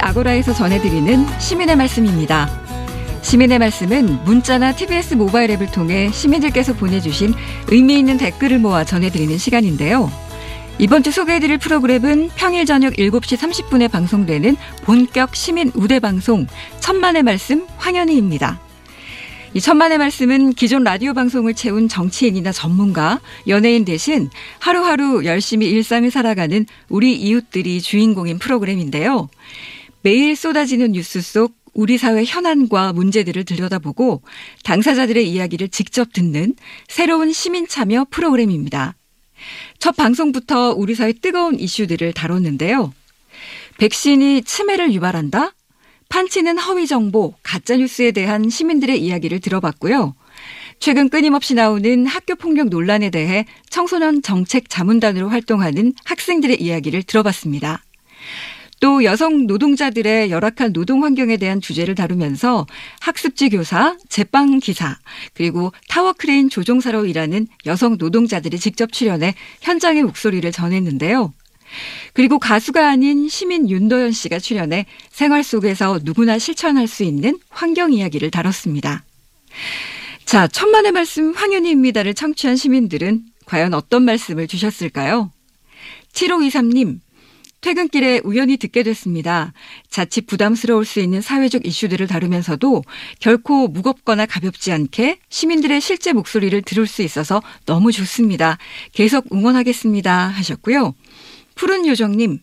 아고라에서 전해드리는 시민의 말씀입니다. 시민의 말씀은 문자나 TBS 모바일 앱을 통해 시민들께서 보내주신 의미 있는 댓글을 모아 전해드리는 시간인데요. 이번 주 소개해드릴 프로그램은 평일 저녁 7시 30분에 방송되는 본격 시민 우대 방송 천만의 말씀 황현희입니다. 이 천만의 말씀은 기존 라디오 방송을 채운 정치인이나 전문가, 연예인 대신 하루하루 열심히 일상을 살아가는 우리 이웃들이 주인공인 프로그램인데요. 매일 쏟아지는 뉴스 속 우리 사회 현안과 문제들을 들여다보고 당사자들의 이야기를 직접 듣는 새로운 시민 참여 프로그램입니다. 첫 방송부터 우리 사회 뜨거운 이슈들을 다뤘는데요. 백신이 치매를 유발한다? 판치는 허위 정보, 가짜 뉴스에 대한 시민들의 이야기를 들어봤고요. 최근 끊임없이 나오는 학교 폭력 논란에 대해 청소년 정책 자문단으로 활동하는 학생들의 이야기를 들어봤습니다. 또 여성 노동자들의 열악한 노동 환경에 대한 주제를 다루면서 학습지 교사, 제빵 기사, 그리고 타워 크레인 조종사로 일하는 여성 노동자들이 직접 출연해 현장의 목소리를 전했는데요. 그리고 가수가 아닌 시민 윤도현 씨가 출연해 생활 속에서 누구나 실천할 수 있는 환경 이야기를 다뤘습니다. 자, 천만의 말씀 황현희입니다를 청취한 시민들은 과연 어떤 말씀을 주셨을까요? 7523님, 퇴근길에 우연히 듣게 됐습니다. 자칫 부담스러울 수 있는 사회적 이슈들을 다루면서도 결코 무겁거나 가볍지 않게 시민들의 실제 목소리를 들을 수 있어서 너무 좋습니다. 계속 응원하겠습니다. 하셨고요. 푸른 요정님,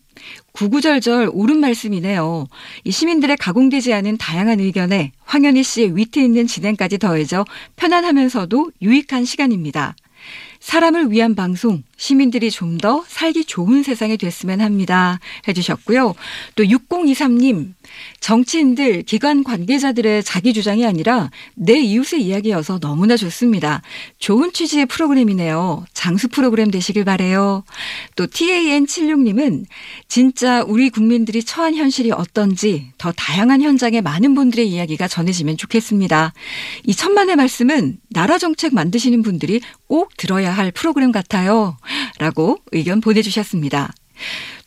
구구절절 옳은 말씀이네요. 이 시민들의 가공되지 않은 다양한 의견에 황현희 씨의 위트 있는 진행까지 더해져 편안하면서도 유익한 시간입니다. 사람을 위한 방송, 시민들이 좀 더 살기 좋은 세상이 됐으면 합니다. 해주셨고요. 또 6023님, 정치인들, 기관 관계자들의 자기 주장이 아니라 내 이웃의 이야기여서 너무나 좋습니다. 좋은 취지의 프로그램이네요. 장수 프로그램 되시길 바래요. 또 TAN76님은 진짜 우리 국민들이 처한 현실이 어떤지 더 다양한 현장의 많은 분들의 이야기가 전해지면 좋겠습니다. 이 천만의 말씀은 나라 정책 만드시는 분들이 꼭 들어야 할 프로그램 같아요. 라고 의견 보내주셨습니다.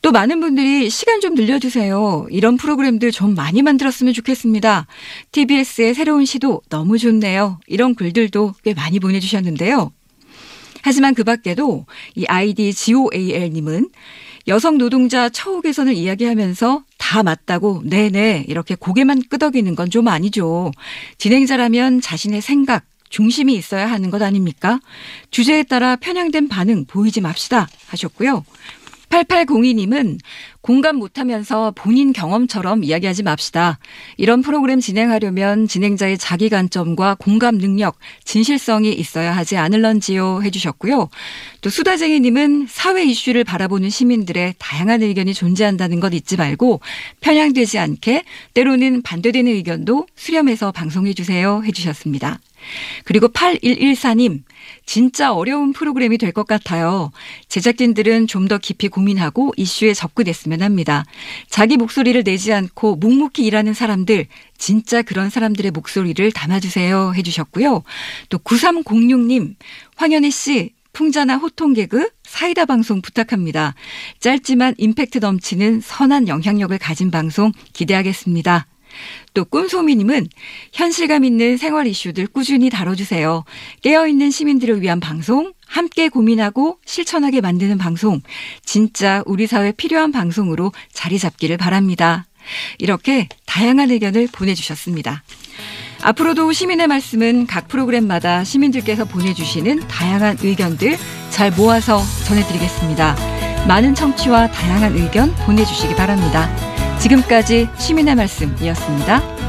또 많은 분들이 시간 좀 늘려주세요. 이런 프로그램들 좀 많이 만들었으면 좋겠습니다. TBS의 새로운 시도 너무 좋네요. 이런 글들도 꽤 많이 보내주셨는데요. 하지만 그 밖에도 이 아이디 GOAL님은 여성 노동자 처우 개선을 이야기하면서 다 맞다고 네네 이렇게 고개만 끄덕이는 건 좀 아니죠. 진행자라면 자신의 생각, 중심이 있어야 하는 것 아닙니까? 주제에 따라 편향된 반응 보이지 맙시다 하셨고요. 8802님은 공감 못하면서 본인 경험처럼 이야기하지 맙시다. 이런 프로그램 진행하려면 진행자의 자기 관점과 공감 능력, 진실성이 있어야 하지 않을런지요 해주셨고요. 또 수다쟁이님은 사회 이슈를 바라보는 시민들의 다양한 의견이 존재한다는 것 잊지 말고 편향되지 않게 때로는 반대되는 의견도 수렴해서 방송해 주세요 해주셨습니다. 그리고 8114님, 진짜 어려운 프로그램이 될 것 같아요. 제작진들은 좀 더 깊이 고민하고 이슈에 접근했으면 합니다. 자기 목소리를 내지 않고 묵묵히 일하는 사람들, 진짜 그런 사람들의 목소리를 담아주세요. 해주셨고요. 또 9306님, 황현희 씨, 풍자나 호통 개그, 사이다 방송 부탁합니다. 짧지만 임팩트 넘치는 선한 영향력을 가진 방송 기대하겠습니다. 또 꿈소미님은 현실감 있는 생활 이슈들 꾸준히 다뤄주세요. 깨어있는 시민들을 위한 방송, 함께 고민하고 실천하게 만드는 방송, 진짜 우리 사회에 필요한 방송으로 자리 잡기를 바랍니다. 이렇게 다양한 의견을 보내주셨습니다. 앞으로도 시민의 말씀은 각 프로그램마다 시민들께서 보내주시는 다양한 의견들 잘 모아서 전해드리겠습니다. 많은 청취와 다양한 의견 보내주시기 바랍니다. 지금까지 시민의 말씀이었습니다.